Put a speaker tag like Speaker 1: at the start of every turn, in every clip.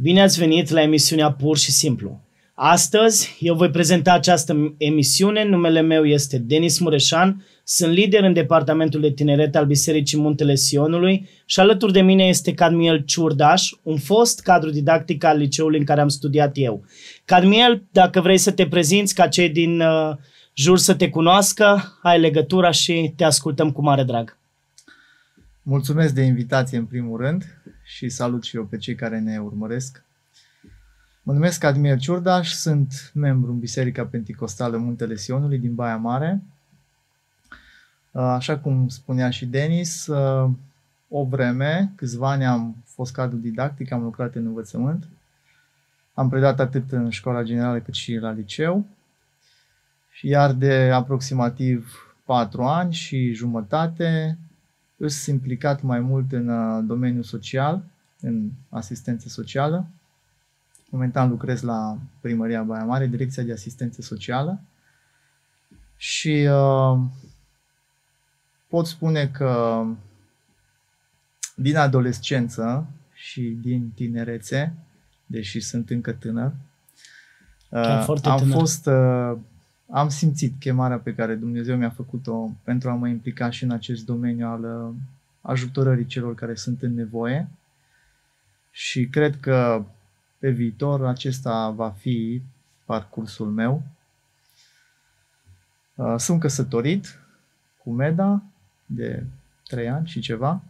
Speaker 1: Bine ați venit la emisiunea Pur și Simplu. Astăzi eu voi prezenta această emisiune. Numele meu este Denis Mureșan, sunt lider în Departamentul de Tineret al Bisericii Muntele Sionului și alături de mine este Cadmiel Ciurdaș, un fost cadru didactic al liceului în care am studiat eu. Cadmiel, dacă vrei să te prezinți ca cei din uh, jur să te cunoască, ai legătura și te ascultăm cu mare drag.
Speaker 2: Mulțumesc de invitație în primul rând și salut și eu pe cei care ne urmăresc. Mă numesc Admir Ciurdaș, sunt membru în Biserica Pentecostală Muntele Sionului din Baia Mare. Așa cum spunea și Denis, o vreme, câțiva ani am fost cadru didactic, am lucrat în învățământ. Am predat atât în școala generală cât și la liceu. Iar de aproximativ patru ani și jumătate sunt implicat mai mult în uh, domeniul social, în asistență socială. Momentan lucrez la Primăria Baia Mare, Direcția de Asistență Socială. Și uh, pot spune că din adolescență și din tinerețe, deși sunt încă tânăr, uh, am tânăr. fost uh, am simțit chemarea pe care Dumnezeu mi-a făcut-o pentru a mă implica și în acest domeniu al uh, ajutorării celor care sunt în nevoie și cred că pe viitor acesta va fi parcursul meu. Uh, sunt căsătorit cu Meda de trei ani și ceva.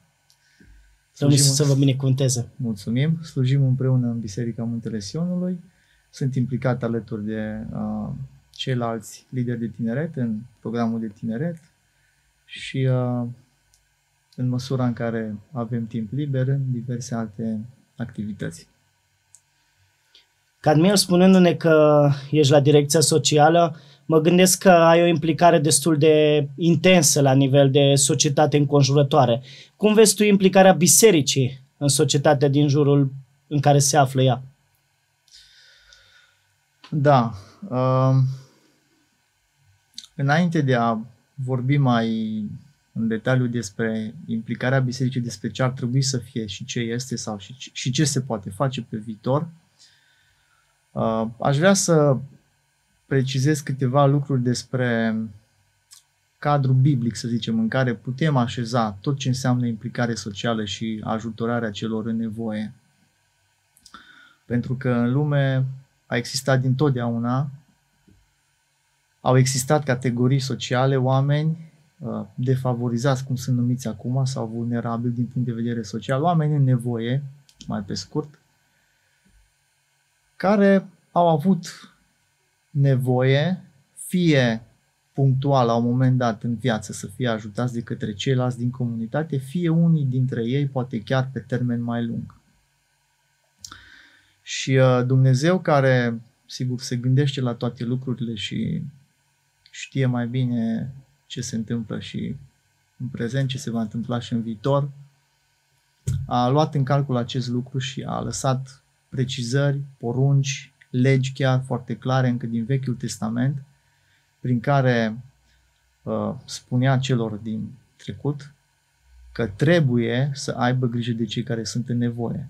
Speaker 1: Domnul să vă binecuvânteze.
Speaker 2: Mulțumim. Slujim împreună în Biserica Muntele Sionului. Sunt implicat alături de uh, ceilalți lideri de tineret în programul de tineret și uh, în măsura în care avem timp liber în diverse alte activități.
Speaker 1: Cadmiel, spunându-ne că ești la direcția socială, mă gândesc că ai o implicare destul de intensă la nivel de societate înconjurătoare. Cum vezi tu implicarea bisericii în societatea din jurul în care se află ea?
Speaker 2: Da. Uh, Înainte de a vorbi mai în detaliu despre implicarea bisericii, despre ce ar trebui să fie și ce este sau și, și ce se poate face pe viitor, uh, aș vrea să precizez câteva lucruri despre cadrul biblic, să zicem, în care putem așeza tot ce înseamnă implicare socială și ajutorarea celor în nevoie. Pentru că în lume a existat dintotdeauna au existat categorii sociale, oameni uh, defavorizați, cum sunt numiți acum, sau vulnerabili din punct de vedere social, oameni în nevoie, mai pe scurt, care au avut nevoie, fie punctual la un moment dat în viață să fie ajutați de către ceilalți din comunitate, fie unii dintre ei, poate chiar pe termen mai lung. Și uh, Dumnezeu care, sigur, se gândește la toate lucrurile și știe mai bine ce se întâmplă și în prezent, ce se va întâmpla și în viitor, a luat în calcul acest lucru și a lăsat precizări, porunci, legi chiar foarte clare încă din Vechiul Testament, prin care uh, spunea celor din trecut că trebuie să aibă grijă de cei care sunt în nevoie.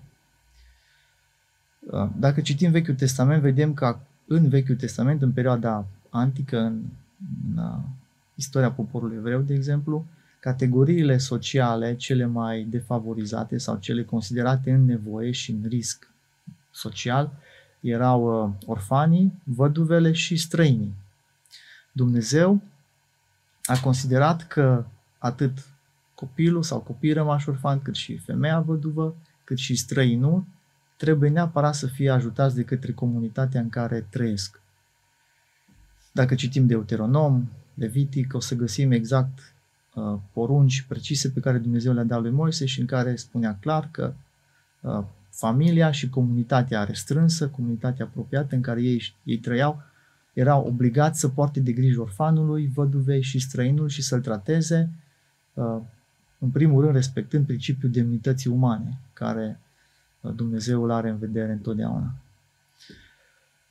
Speaker 2: Uh, dacă citim Vechiul Testament, vedem că în Vechiul Testament, în perioada antică, în în istoria poporului evreu, de exemplu, categoriile sociale cele mai defavorizate sau cele considerate în nevoie și în risc social erau uh, orfanii, văduvele și străinii. Dumnezeu a considerat că atât copilul sau copiii rămași orfani, cât și femeia văduvă, cât și străinul, trebuie neapărat să fie ajutați de către comunitatea în care trăiesc. Dacă citim Deuteronom, Levitic, o să găsim exact uh, porunci precise pe care Dumnezeu le-a dat lui Moise și în care spunea clar că uh, familia și comunitatea restrânsă, comunitatea apropiată în care ei, ei trăiau, erau obligați să poarte de grijă orfanului, văduvei și străinul și să-l trateze, uh, în primul rând respectând principiul demnității umane, care uh, Dumnezeu îl are în vedere întotdeauna.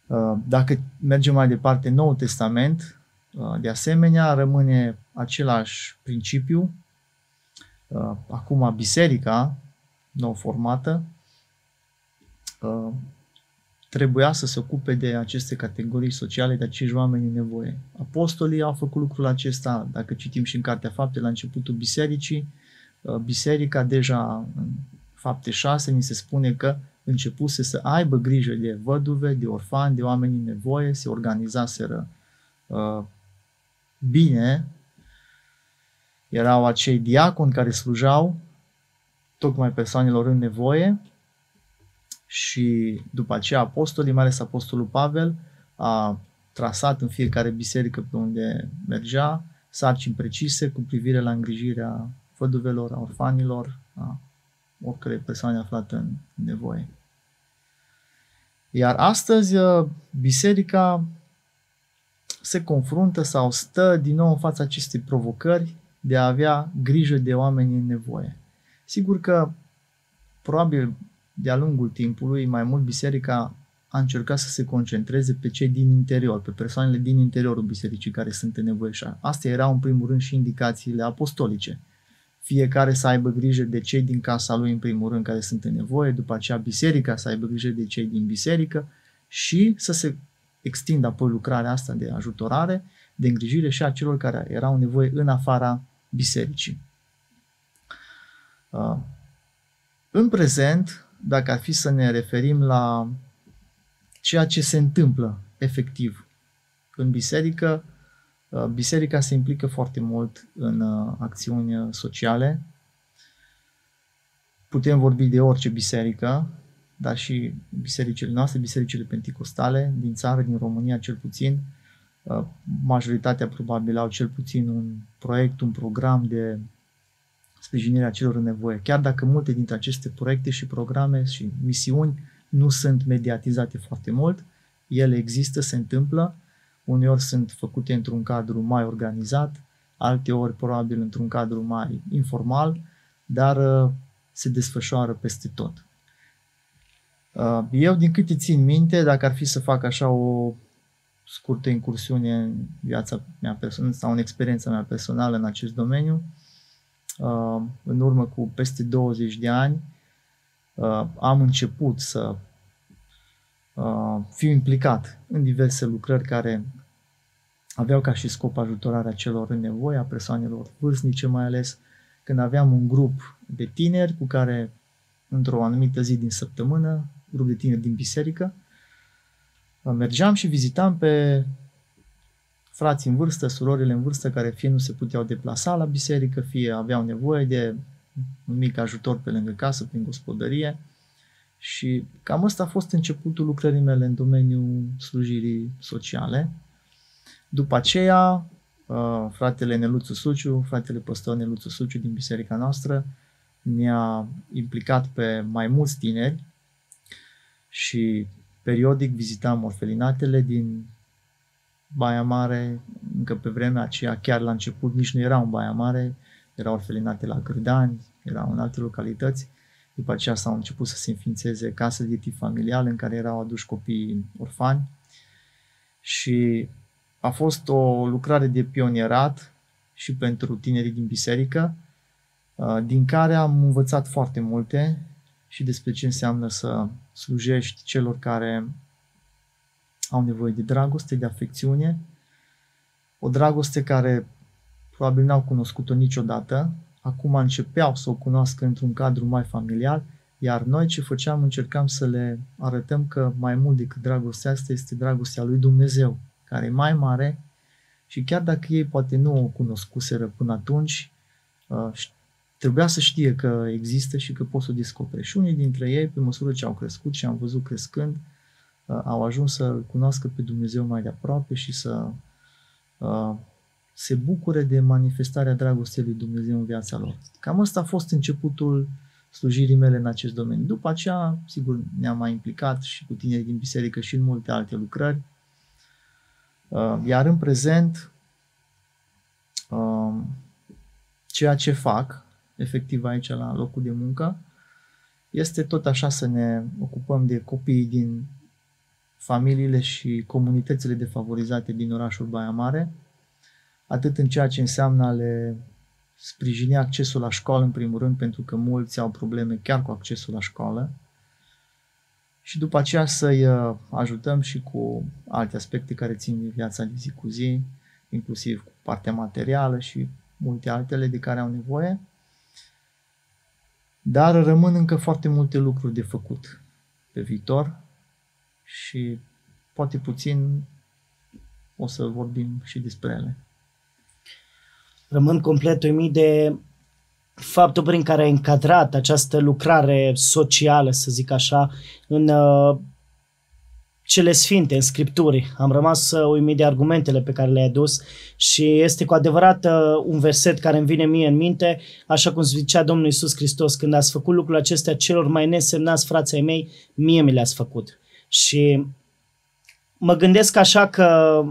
Speaker 2: Uh, dacă mergem mai departe, Noul Testament, uh, de asemenea, rămâne același principiu. Uh, acum, biserica, nou formată, uh, trebuia să se ocupe de aceste categorii sociale, de acești oameni în nevoie. Apostolii au făcut lucrul acesta, dacă citim și în Cartea Fapte, la începutul bisericii, uh, biserica deja în Fapte 6 ni se spune că începuse să aibă grijă de văduve, de orfani, de oameni în nevoie, se organizaseră uh, bine. Erau acei diaconi care slujau tocmai persoanelor în nevoie și după aceea apostolii, mai ales apostolul Pavel, a trasat în fiecare biserică pe unde mergea sarcini precise cu privire la îngrijirea văduvelor, a orfanilor, a oricărei persoane aflate în nevoie. Iar astăzi biserica se confruntă sau stă din nou în fața acestei provocări de a avea grijă de oameni în nevoie. Sigur că probabil de-a lungul timpului, mai mult biserica a încercat să se concentreze pe cei din interior, pe persoanele din interiorul bisericii care sunt în nevoie și astea erau în primul rând și indicațiile apostolice. Fiecare să aibă grijă de cei din casa lui în primul rând care sunt în nevoie, după aceea biserica să aibă grijă de cei din biserică și să se extindă apoi lucrarea asta de ajutorare, de îngrijire și a celor care erau în nevoie în afara bisericii. Uh, în prezent, dacă ar fi să ne referim la ceea ce se întâmplă efectiv în biserică, uh, biserica se implică foarte mult în uh, acțiuni sociale. Putem vorbi de orice biserică, dar și bisericile noastre, bisericile penticostale din țară, din România cel puțin, uh, majoritatea probabil au cel puțin un proiect, un program de sprijinirea celor în nevoie. Chiar dacă multe dintre aceste proiecte și programe și misiuni nu sunt mediatizate foarte mult, ele există, se întâmplă, uneori sunt făcute într-un cadru mai organizat, alte ori probabil într-un cadru mai informal, dar uh, se desfășoară peste tot. Uh, eu, din câte țin minte, dacă ar fi să fac așa o scurtă incursiune în viața mea personală sau în experiența mea personală în acest domeniu, Uh, în urmă cu peste 20 de ani, uh, am început să uh, fiu implicat în diverse lucrări care aveau ca și scop ajutorarea celor în nevoie, a persoanelor vârstnice mai ales, când aveam un grup de tineri cu care într-o anumită zi din săptămână, grup de tineri din biserică, mergeam și vizitam pe frații în vârstă, surorile în vârstă care fie nu se puteau deplasa la biserică, fie aveau nevoie de un mic ajutor pe lângă casă, prin gospodărie. Și cam ăsta a fost începutul lucrării mele în domeniul slujirii sociale. După aceea, uh, fratele Neluțu Suciu, fratele păstor Neluțu Suciu din biserica noastră, ne-a implicat pe mai mulți tineri și periodic vizitam orfelinatele din Baia Mare, încă pe vremea aceea, chiar la început, nici nu era un Baia Mare, erau orfelinate la Gârdani, erau în alte localități. După aceea s-au început să se înființeze case de tip familial în care erau aduși copii orfani. Și a fost o lucrare de pionierat și pentru tinerii din biserică, uh, din care am învățat foarte multe și despre ce înseamnă să slujești celor care au nevoie de dragoste, de afecțiune, o dragoste care probabil n-au cunoscut-o niciodată, acum începeau să o cunoască într-un cadru mai familial, iar noi ce făceam, încercam să le arătăm că mai mult decât dragostea asta este dragostea lui Dumnezeu, care e mai mare și chiar dacă ei poate nu o cunoscuseră până atunci, uh, trebuia să știe că există și că pot să o descopere. Și unii dintre ei, pe măsură ce au crescut și am văzut crescând, Uh, au ajuns să cunoască pe Dumnezeu mai de aproape și să uh, se bucure de manifestarea dragostei lui Dumnezeu în viața lor. Cam asta a fost începutul slujirii mele în acest domeniu. După aceea, sigur, ne-am mai implicat și cu tineri din biserică și în multe alte lucrări. Uh, iar în prezent, ceea ce fac, efectiv aici la locul de muncă, este tot așa să ne ocupăm de copiii din familiile și comunitățile defavorizate din orașul Baia Mare, atât în ceea ce înseamnă a le sprijini accesul la școală, în primul rând, pentru că mulți au probleme chiar cu accesul la școală, și după aceea să-i uh, ajutăm și cu alte aspecte care țin de viața de zi cu zi, inclusiv cu partea materială și multe altele de care au nevoie. Dar rămân încă foarte multe lucruri de făcut pe viitor și poate puțin o să vorbim și despre ele.
Speaker 1: Rămân complet uimit de faptul prin care ai încadrat această lucrare socială, să zic așa, în uh, cele sfinte, în scripturi. Am rămas uh, uimit de argumentele pe care le-ai adus și este cu adevărat uh, un verset care îmi vine mie în minte, așa cum zicea Domnul Isus Hristos, când ați făcut lucrul acestea celor mai nesemnați frații mei, mie mi le-ați făcut. Și mă gândesc așa că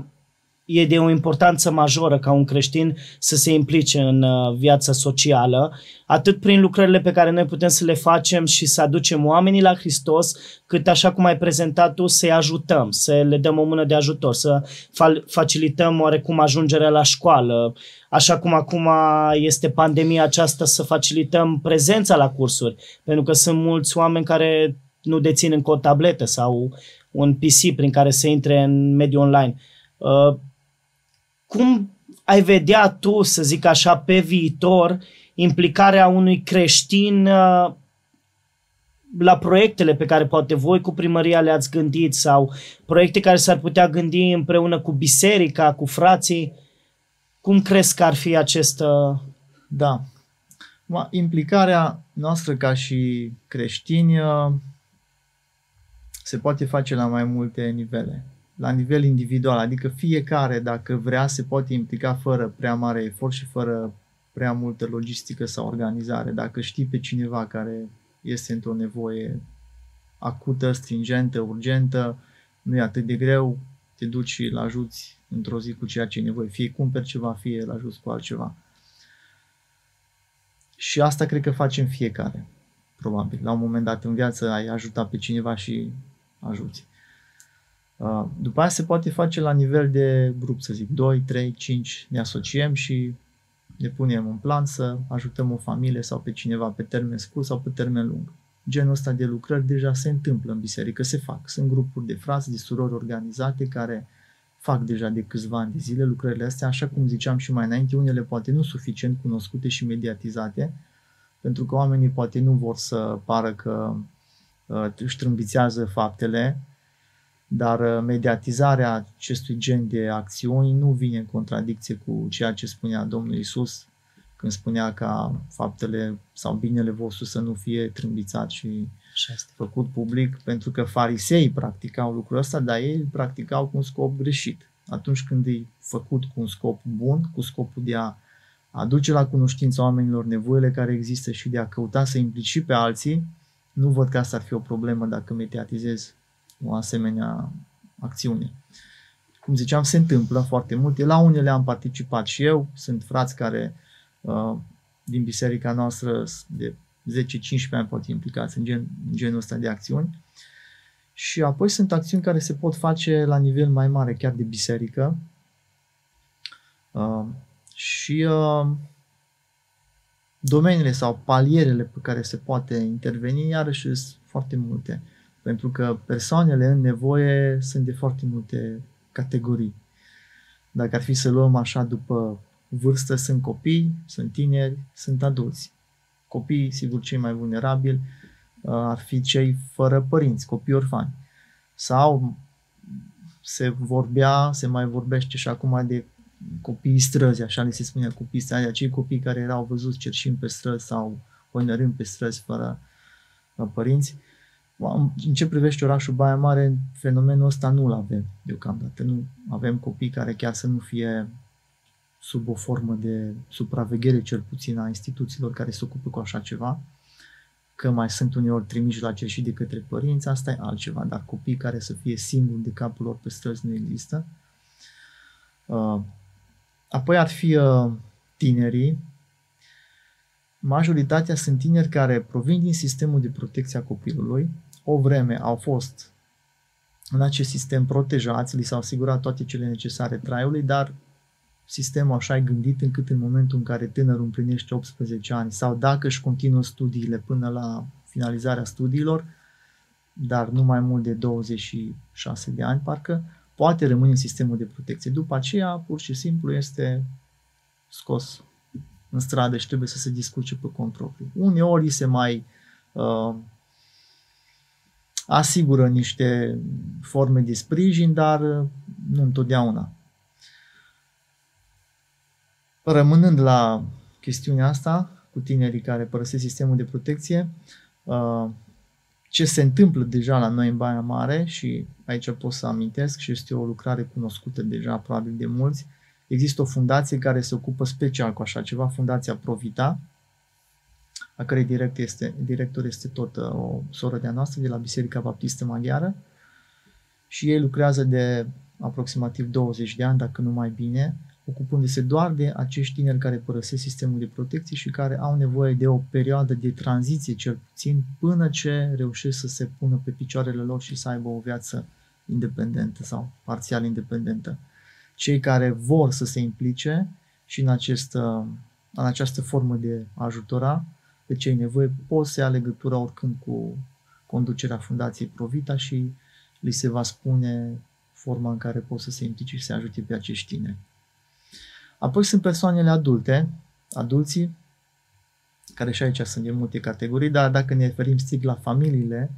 Speaker 1: e de o importanță majoră ca un creștin să se implice în uh, viața socială, atât prin lucrările pe care noi putem să le facem și să aducem oamenii la Hristos, cât așa cum ai prezentat tu, să-i ajutăm, să le dăm o mână de ajutor, să facilităm oarecum ajungerea la școală, așa cum acum este pandemia aceasta, să facilităm prezența la cursuri, pentru că sunt mulți oameni care nu dețin încă o tabletă sau un PC prin care să intre în mediul online. Uh, cum ai vedea tu, să zic așa, pe viitor, implicarea unui creștin uh, la proiectele pe care poate voi cu primăria le-ați gândit sau proiecte care s-ar putea gândi împreună cu biserica, cu frații? Cum crezi că ar fi acest... Uh,
Speaker 2: da. Implicarea noastră ca și creștini uh, se poate face la mai multe nivele la nivel individual, adică fiecare, dacă vrea, se poate implica fără prea mare efort și fără prea multă logistică sau organizare. Dacă știi pe cineva care este într-o nevoie acută, stringentă, urgentă, nu e atât de greu, te duci și îl ajuți într-o zi cu ceea ce e nevoie. Fie cumperi ceva, fie îl ajuți cu altceva. Și asta cred că facem fiecare, probabil. La un moment dat în viață ai ajutat pe cineva și ajuți. Uh, după aia se poate face la nivel de grup, să zic, 2, 3, 5, ne asociem și ne punem în plan să ajutăm o familie sau pe cineva pe termen scurt sau pe termen lung. Genul ăsta de lucrări deja se întâmplă în biserică, se fac. Sunt grupuri de frați, de surori organizate care fac deja de câțiva ani de zile lucrările astea, așa cum ziceam și mai înainte, unele poate nu suficient cunoscute și mediatizate, pentru că oamenii poate nu vor să pară că uh, își trâmbițează faptele, dar uh, mediatizarea acestui gen de acțiuni nu vine în contradicție cu ceea ce spunea Domnul Isus când spunea ca faptele sau binele vostru să nu fie trâmbițat și făcut public, pentru că farisei practicau lucrul ăsta, dar ei îl practicau cu un scop greșit. Atunci când e făcut cu un scop bun, cu scopul de a aduce la cunoștință oamenilor nevoile care există și de a căuta să implici pe alții, nu văd că asta ar fi o problemă dacă mediatizezi o asemenea acțiune. Cum ziceam, se întâmplă foarte multe. La unele am participat și eu. Sunt frați care uh, din biserica noastră de 10-15 ani pot implicați în, gen, în genul ăsta de acțiuni. Și apoi sunt acțiuni care se pot face la nivel mai mare, chiar de biserică. Uh, și uh, domeniile sau palierele pe care se poate interveni, iarăși sunt foarte multe. Uh, pentru că persoanele în nevoie sunt de foarte multe categorii. Dacă ar fi să luăm așa după vârstă, sunt copii, sunt tineri, sunt adulți. Copiii, sigur, cei mai vulnerabili uh, ar fi cei fără părinți, copii orfani. Sau se vorbea, se mai vorbește și acum de copiii străzi, așa le se spune copii străzi, acei copii care erau văzuți cerșind pe străzi sau hoinărând pe străzi fără uh, părinți. În ce privește orașul Baia Mare, fenomenul ăsta nu-l avem deocamdată. Nu avem copii care chiar să nu fie sub o formă de supraveghere, cel puțin, a instituțiilor care se ocupă cu așa ceva. Că mai sunt uneori trimiși la cer și de către părinți, asta e altceva, dar copii care să fie singuri de capul lor pe străzi nu există. Uh, apoi ar fi uh, tinerii, majoritatea sunt tineri care provin din sistemul de protecție a copilului, o vreme au fost în acest sistem protejați, li s-au asigurat toate cele necesare traiului, dar sistemul așa e gândit încât în momentul în care tânărul împlinește 18 ani sau dacă își continuă studiile până la finalizarea studiilor, dar nu mai mult de 26 de ani, parcă, poate rămâne în sistemul de protecție. După aceea, pur și simplu, este scos în stradă și trebuie să se discuce pe cont propriu. Uneori se mai uh, asigură niște forme de sprijin, dar uh, nu întotdeauna. Rămânând la chestiunea asta, cu tinerii care părăsesc sistemul de protecție, uh, ce se întâmplă deja la noi în Baia Mare și aici pot să amintesc și este o lucrare cunoscută deja probabil de mulți, există o fundație care se ocupă special cu așa ceva, Fundația Provita, a cărei direct este, director este tot uh, o soră de-a noastră de la Biserica Baptistă Maghiară și ei lucrează de aproximativ 20 de ani, dacă nu mai bine, ocupându-se doar de acești tineri care părăsesc sistemul de protecție și care au nevoie de o perioadă de tranziție, cel puțin, până ce reușesc să se pună pe picioarele lor și să aibă o viață independentă sau parțial independentă. Cei care vor să se implice și în, acest, în această formă de ajutora pe cei nevoie pot să ia legătura oricând cu conducerea Fundației Provita și li se va spune forma în care pot să se implice și să ajute pe acești tineri. Apoi sunt persoanele adulte, adulții, care și aici sunt de multe categorii, dar dacă ne referim strict la familiile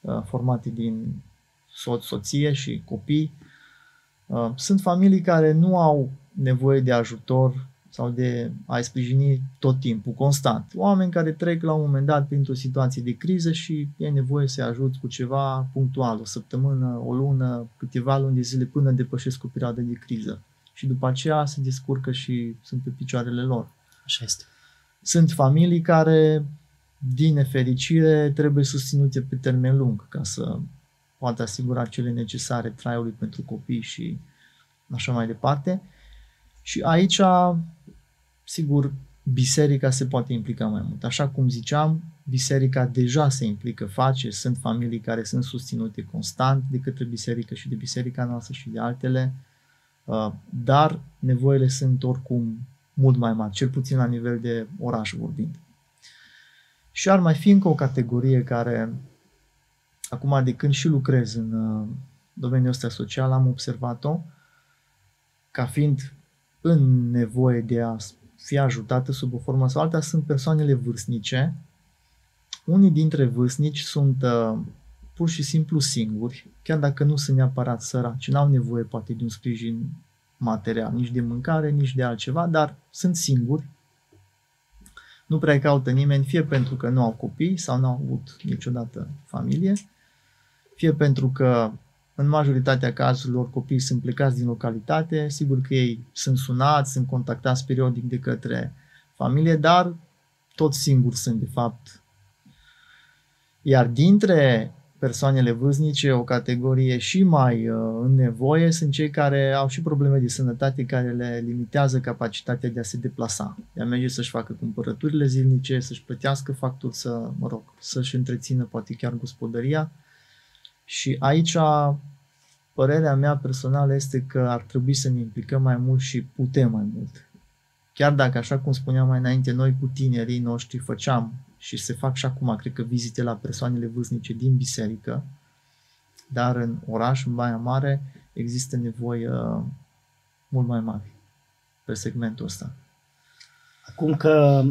Speaker 2: uh, formate din soț, soție și copii, uh, sunt familii care nu au nevoie de ajutor sau de a-i sprijini tot timpul, constant. Oameni care trec la un moment dat printr-o situație de criză și e nevoie să-i ajut cu ceva punctual, o săptămână, o lună, câteva luni de zile până depășesc o perioadă de criză și după aceea se descurcă și sunt pe picioarele lor.
Speaker 1: Așa este.
Speaker 2: Sunt familii care, din nefericire, trebuie susținute pe termen lung ca să poată asigura cele necesare traiului pentru copii și așa mai departe. Și aici, sigur, biserica se poate implica mai mult. Așa cum ziceam, biserica deja se implică, face, sunt familii care sunt susținute constant de către biserică și de biserica noastră și de altele Uh, dar nevoile sunt oricum mult mai mari, cel puțin la nivel de oraș vorbind. Și ar mai fi încă o categorie care, acum de când și lucrez în uh, domeniul ăsta social, am observat-o ca fiind în nevoie de a fi ajutată sub o formă sau alta, sunt persoanele vârstnice. Unii dintre vârstnici sunt uh, pur și simplu singuri, chiar dacă nu sunt neapărat săraci, n-au nevoie poate de un sprijin material, nici de mâncare, nici de altceva, dar sunt singuri, nu prea caută nimeni, fie pentru că nu au copii sau nu au avut niciodată familie, fie pentru că în majoritatea cazurilor copiii sunt plecați din localitate, sigur că ei sunt sunați, sunt contactați periodic de către familie, dar toți singuri sunt de fapt. Iar dintre persoanele vârstnice, o categorie și mai uh, în nevoie, sunt cei care au și probleme de sănătate care le limitează capacitatea de a se deplasa, de a merge să-și facă cumpărăturile zilnice, să-și plătească facturi, să, mă rog, să-și întrețină poate chiar gospodăria. Și aici părerea mea personală este că ar trebui să ne implicăm mai mult și putem mai mult. Chiar dacă, așa cum spuneam mai înainte, noi cu tinerii noștri făceam și se fac și acum, cred că, vizite la persoanele vârstnice din biserică, dar în oraș, în Baia Mare, există nevoie uh, mult mai mare pe segmentul ăsta.
Speaker 1: Acum că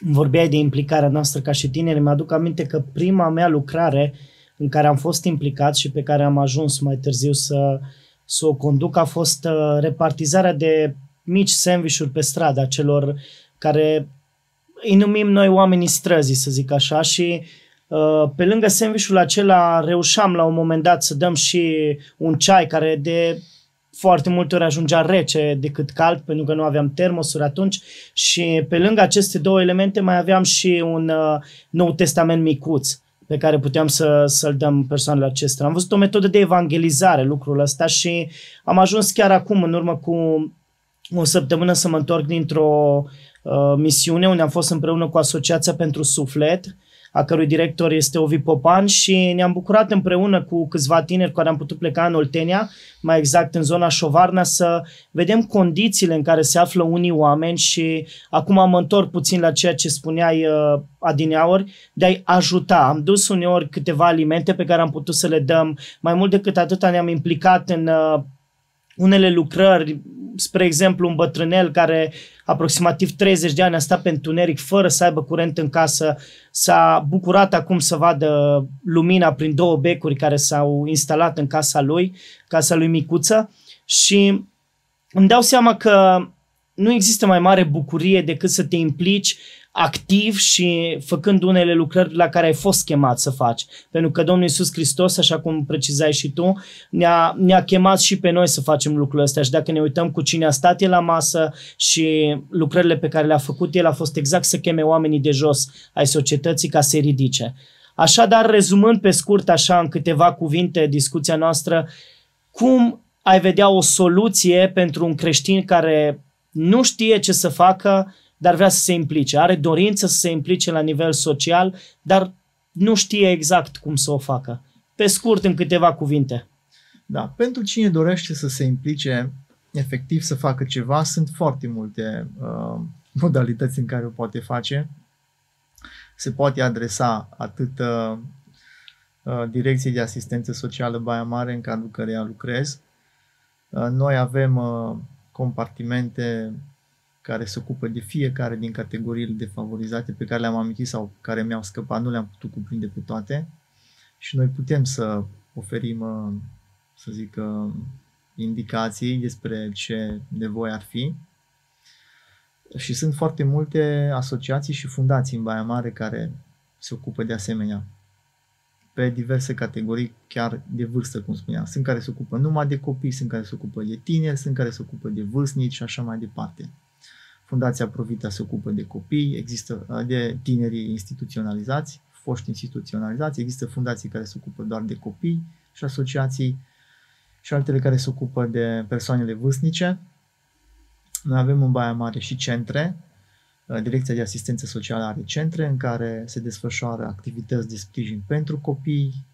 Speaker 1: vorbeai de implicarea noastră ca și tineri, mi-aduc aminte că prima mea lucrare în care am fost implicat și pe care am ajuns mai târziu să, să o conduc a fost uh, repartizarea de mici sandvișuri pe stradă, celor care îi numim noi oamenii străzii, să zic așa, și uh, pe lângă sandvișul acela reușeam la un moment dat să dăm și un ceai care de foarte multe ori ajungea rece decât cald, pentru că nu aveam termosuri atunci și pe lângă aceste două elemente mai aveam și un uh, nou testament micuț pe care puteam să, să-l dăm persoanele acestea. Am văzut o metodă de evangelizare lucrul ăsta și am ajuns chiar acum, în urmă cu o săptămână, să mă întorc dintr-o Uh, misiune unde am fost împreună cu Asociația pentru Suflet, a cărui director este Ovi Popan și ne-am bucurat împreună cu câțiva tineri care am putut pleca în Oltenia, mai exact în zona Șovarna, să vedem condițiile în care se află unii oameni și acum mă întorc puțin la ceea ce spuneai uh, adineauri, de a-i ajuta. Am dus uneori câteva alimente pe care am putut să le dăm. Mai mult decât atâta ne-am implicat în uh, unele lucrări, spre exemplu un bătrânel care aproximativ 30 de ani a stat pe întuneric fără să aibă curent în casă, s-a bucurat acum să vadă lumina prin două becuri care s-au instalat în casa lui, casa lui Micuță și îmi dau seama că nu există mai mare bucurie decât să te implici activ și făcând unele lucrări la care ai fost chemat să faci. Pentru că Domnul Iisus Hristos, așa cum precizai și tu, ne-a, ne-a chemat și pe noi să facem lucrurile astea și dacă ne uităm cu cine a stat el la masă și lucrările pe care le-a făcut el a fost exact să cheme oamenii de jos ai societății ca să ridice. Așadar, rezumând pe scurt așa în câteva cuvinte discuția noastră, cum ai vedea o soluție pentru un creștin care nu știe ce să facă, dar vrea să se implice. Are dorință să se implice la nivel social, dar nu știe exact cum să o facă. Pe scurt, în câteva cuvinte.
Speaker 2: Da, pentru cine dorește să se implice, efectiv să facă ceva, sunt foarte multe uh, modalități în care o poate face. Se poate adresa atât uh, uh, Direcției de Asistență Socială Baia Mare, în cadrul căreia lucrez. Uh, noi avem uh, compartimente care se ocupă de fiecare din categoriile defavorizate pe care le-am amintit sau care mi-au scăpat, nu le-am putut cuprinde pe toate și noi putem să oferim, uh, să zic, uh, indicații despre ce nevoie ar fi. Și sunt foarte multe asociații și fundații în Baia Mare care se ocupă de asemenea pe diverse categorii, chiar de vârstă, cum spuneam. Sunt care se ocupă numai de copii, sunt care se ocupă de tineri, sunt care se ocupă de vârstnici și așa mai departe. Fundația Provita se ocupă de copii, există de tinerii instituționalizați, foști instituționalizați, există fundații care se ocupă doar de copii și asociații și altele care se ocupă de persoanele vârstnice. Noi avem în Baia Mare și centre, Direcția de Asistență Socială are centre în care se desfășoară activități de sprijin pentru copii,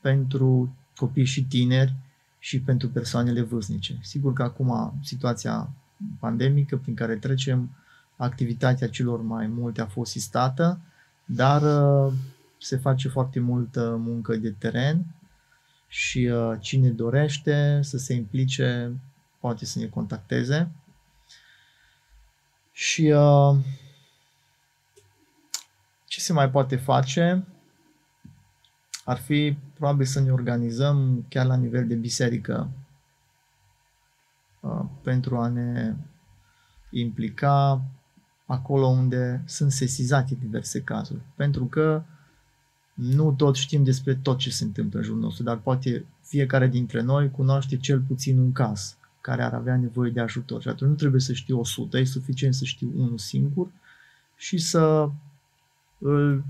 Speaker 2: pentru copii și tineri și pentru persoanele vârstnice. Sigur că acum situația pandemică prin care trecem, activitatea celor mai multe a fost sistată, dar uh, se face foarte multă muncă de teren și uh, cine dorește să se implice poate să ne contacteze. Și uh, ce se mai poate face? Ar fi probabil să ne organizăm chiar la nivel de biserică Uh, pentru a ne implica acolo unde sunt sesizate diverse cazuri. Pentru că nu tot știm despre tot ce se întâmplă în jurul nostru, dar poate fiecare dintre noi cunoaște cel puțin un caz care ar avea nevoie de ajutor. Și atunci nu trebuie să știu 100, e suficient să știu unul singur și să îl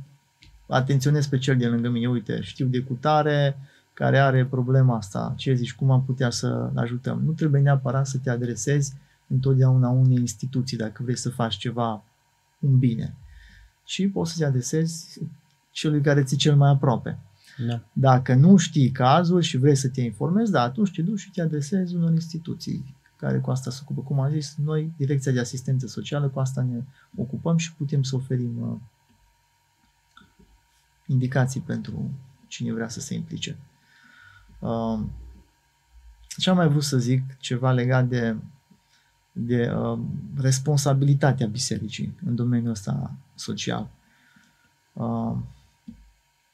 Speaker 2: atenționez pe cel de lângă mine. Uite, știu de cutare, care are problema asta, ce zici, cum am putea să ajutăm. Nu trebuie neapărat să te adresezi întotdeauna unei instituții dacă vrei să faci ceva un bine, ci poți să te adresezi celui care ți cel mai aproape. Da. Dacă nu știi cazul și vrei să te informezi, da, atunci te duci și te adresezi unor instituții care cu asta se ocupă. Cum am zis, noi, Direcția de Asistență Socială, cu asta ne ocupăm și putem să oferim uh, indicații pentru cine vrea să se implice. Uh, ce am mai vrut să zic ceva legat de, de uh, responsabilitatea bisericii în domeniul ăsta social. Uh,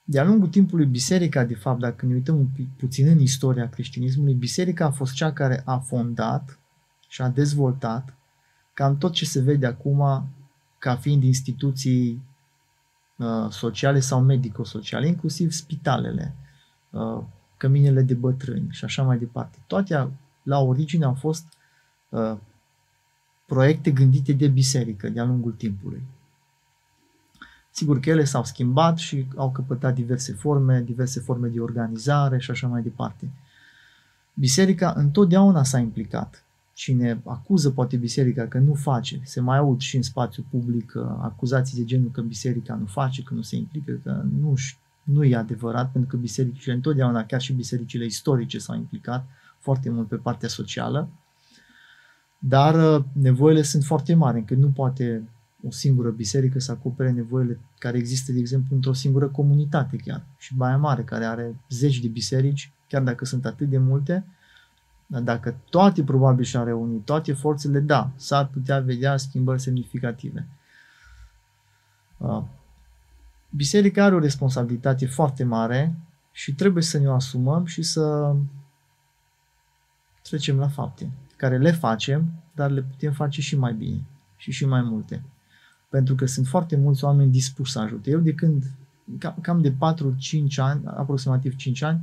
Speaker 2: de-a lungul timpului, biserica, de fapt, dacă ne uităm un pic, puțin în istoria creștinismului, biserica a fost cea care a fondat și a dezvoltat cam tot ce se vede acum ca fiind instituții uh, sociale sau medico-sociale, inclusiv spitalele, uh, căminele de bătrâni și așa mai departe. Toate la origine au fost uh, proiecte gândite de biserică de-a lungul timpului. Sigur că ele s-au schimbat și au căpătat diverse forme, diverse forme de organizare și așa mai departe. Biserica întotdeauna s-a implicat cine acuză poate biserica că nu face, se mai aud și în spațiu public uh, acuzații de genul că biserica nu face, că nu se implică, că nu, nu e adevărat, pentru că bisericile întotdeauna, chiar și bisericile istorice s-au implicat foarte mult pe partea socială, dar uh, nevoile sunt foarte mari, încât nu poate o singură biserică să acopere nevoile care există, de exemplu, într-o singură comunitate chiar. Și Baia Mare, care are zeci de biserici, chiar dacă sunt atât de multe, dacă toate probabil și-ar reuni toate forțele, da, s-ar putea vedea schimbări semnificative. Uh, biserica are o responsabilitate foarte mare și trebuie să ne o asumăm și să trecem la fapte, care le facem, dar le putem face și mai bine și și mai multe. Pentru că sunt foarte mulți oameni dispuși să ajute. Eu de când, cam de 4-5 ani, aproximativ 5 ani,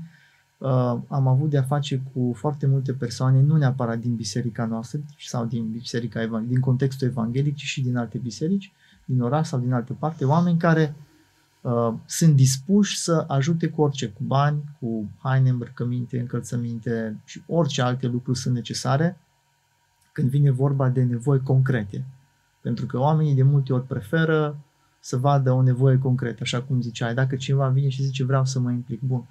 Speaker 2: uh, am avut de-a face cu foarte multe persoane, nu neapărat din biserica noastră sau din biserica din contextul evanghelic, ci și din alte biserici, din oraș sau din altă parte, oameni care uh, sunt dispuși să ajute cu orice, cu bani, cu haine, îmbrăcăminte, încălțăminte și orice alte lucruri sunt necesare când vine vorba de nevoi concrete. Pentru că oamenii de multe ori preferă să vadă o nevoie concretă, așa cum ziceai. Dacă cineva vine și zice vreau să mă implic, bun,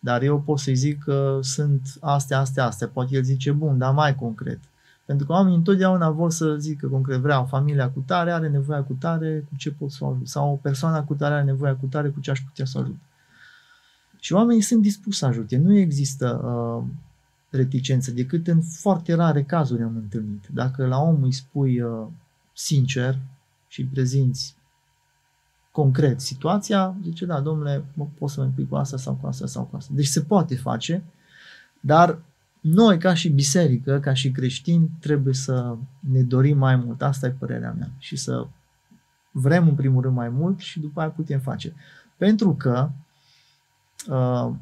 Speaker 2: dar eu pot să-i zic că sunt astea, astea, astea. Poate el zice, bun, dar mai concret. Pentru că oamenii întotdeauna vor să zică concret, vreau familia cu tare, are nevoie cu tare, cu ce pot să o ajut. Sau o persoană cu tare are nevoie cu tare, cu ce aș putea să o ajut. Și oamenii sunt dispuși să ajute. Nu există uh, reticență, decât în foarte rare cazuri am întâlnit. Dacă la om îi spui uh, sincer și îi prezinți concret situația, zice, da, domnule, mă, pot să mă implic cu asta sau cu asta sau cu asta. Deci se poate face, dar noi, ca și biserică, ca și creștini, trebuie să ne dorim mai mult. Asta e părerea mea. Și să vrem, în primul rând, mai mult și după aia putem face. Pentru că uh,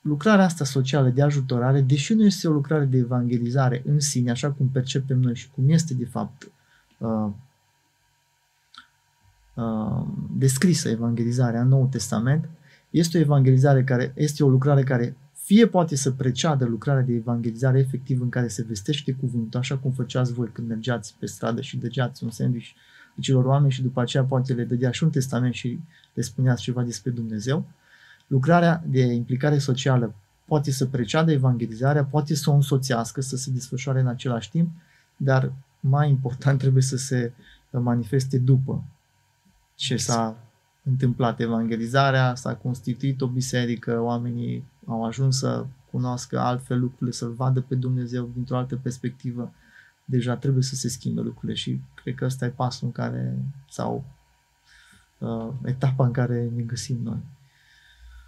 Speaker 2: lucrarea asta socială de ajutorare, deși nu este o lucrare de evangelizare în sine, așa cum percepem noi și cum este de fapt uh, Uh, descrisă evangelizarea în Noul Testament, este o evangelizare care este o lucrare care fie poate să preceadă lucrarea de evangelizare efectiv în care se vestește cuvântul, așa cum făceați voi când mergeați pe stradă și dăgeați un sandwich celor oameni și după aceea poate le dădea și un testament și le spuneați ceva despre Dumnezeu. Lucrarea de implicare socială poate să preceadă evangelizarea, poate să o însoțească, să se desfășoare în același timp, dar mai important trebuie să se manifeste după ce s-a întâmplat evangelizarea, s-a constituit o biserică, oamenii au ajuns să cunoască altfel lucrurile, să-L vadă pe Dumnezeu dintr-o altă perspectivă. Deja trebuie să se schimbe lucrurile și cred că ăsta e pasul în care, sau uh, etapa în care ne găsim noi.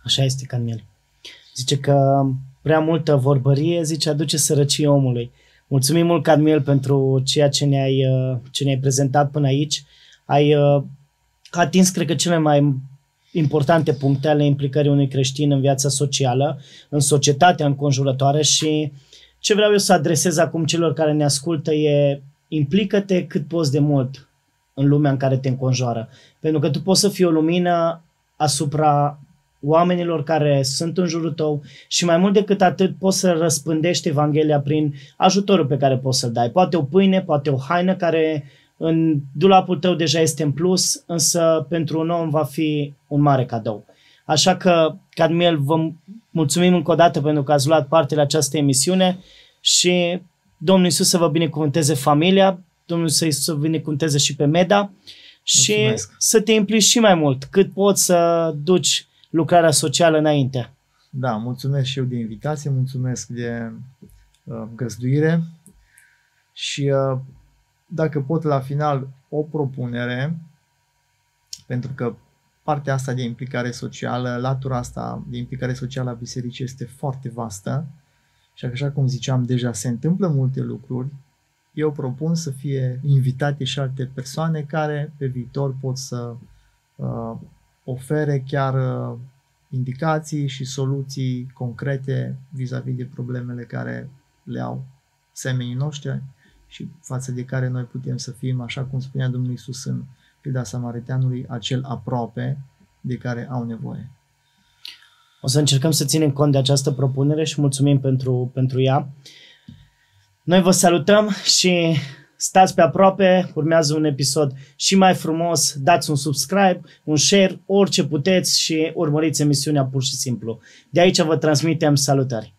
Speaker 1: Așa este, Caniel. Zice că prea multă vorbărie, zice, aduce sărăcie omului. Mulțumim mult, Cadmiel, pentru ceea ce ne-ai, uh, ce ne-ai prezentat până aici. Ai uh, a atins, cred că, cele mai importante puncte ale implicării unui creștin în viața socială, în societatea înconjurătoare și ce vreau eu să adresez acum celor care ne ascultă e implică-te cât poți de mult în lumea în care te înconjoară. Pentru că tu poți să fii o lumină asupra oamenilor care sunt în jurul tău și mai mult decât atât poți să răspândești Evanghelia prin ajutorul pe care poți să-l dai. Poate o pâine, poate o haină care în dulapul tău deja este în plus, însă pentru un om va fi un mare cadou. Așa că, Cadmiel, vă mulțumim încă o dată pentru că ați luat parte la această emisiune și Domnul Iisus să vă binecuvânteze familia, Domnul Iisus să vă binecuvânteze și pe Meda și Mulțumesc. să te implici și mai mult, cât poți să duci lucrarea socială înainte.
Speaker 2: Da, mulțumesc și eu de invitație, mulțumesc de uh, găzduire și uh, dacă pot la final o propunere, pentru că partea asta de implicare socială, latura asta de implicare socială a bisericii este foarte vastă și așa cum ziceam deja se întâmplă multe lucruri, eu propun să fie invitate și alte persoane care pe viitor pot să uh, ofere chiar uh, indicații și soluții concrete vis-a-vis de problemele care le au semenii noștri și față de care noi putem să fim, așa cum spunea Domnul Isus în pilda Samariteanului, acel aproape de care au nevoie.
Speaker 1: O să încercăm să ținem cont de această propunere și mulțumim pentru, pentru ea. Noi vă salutăm și stați pe aproape, urmează un episod și mai frumos, dați un subscribe, un share, orice puteți și urmăriți emisiunea pur și simplu. De aici vă transmitem salutări.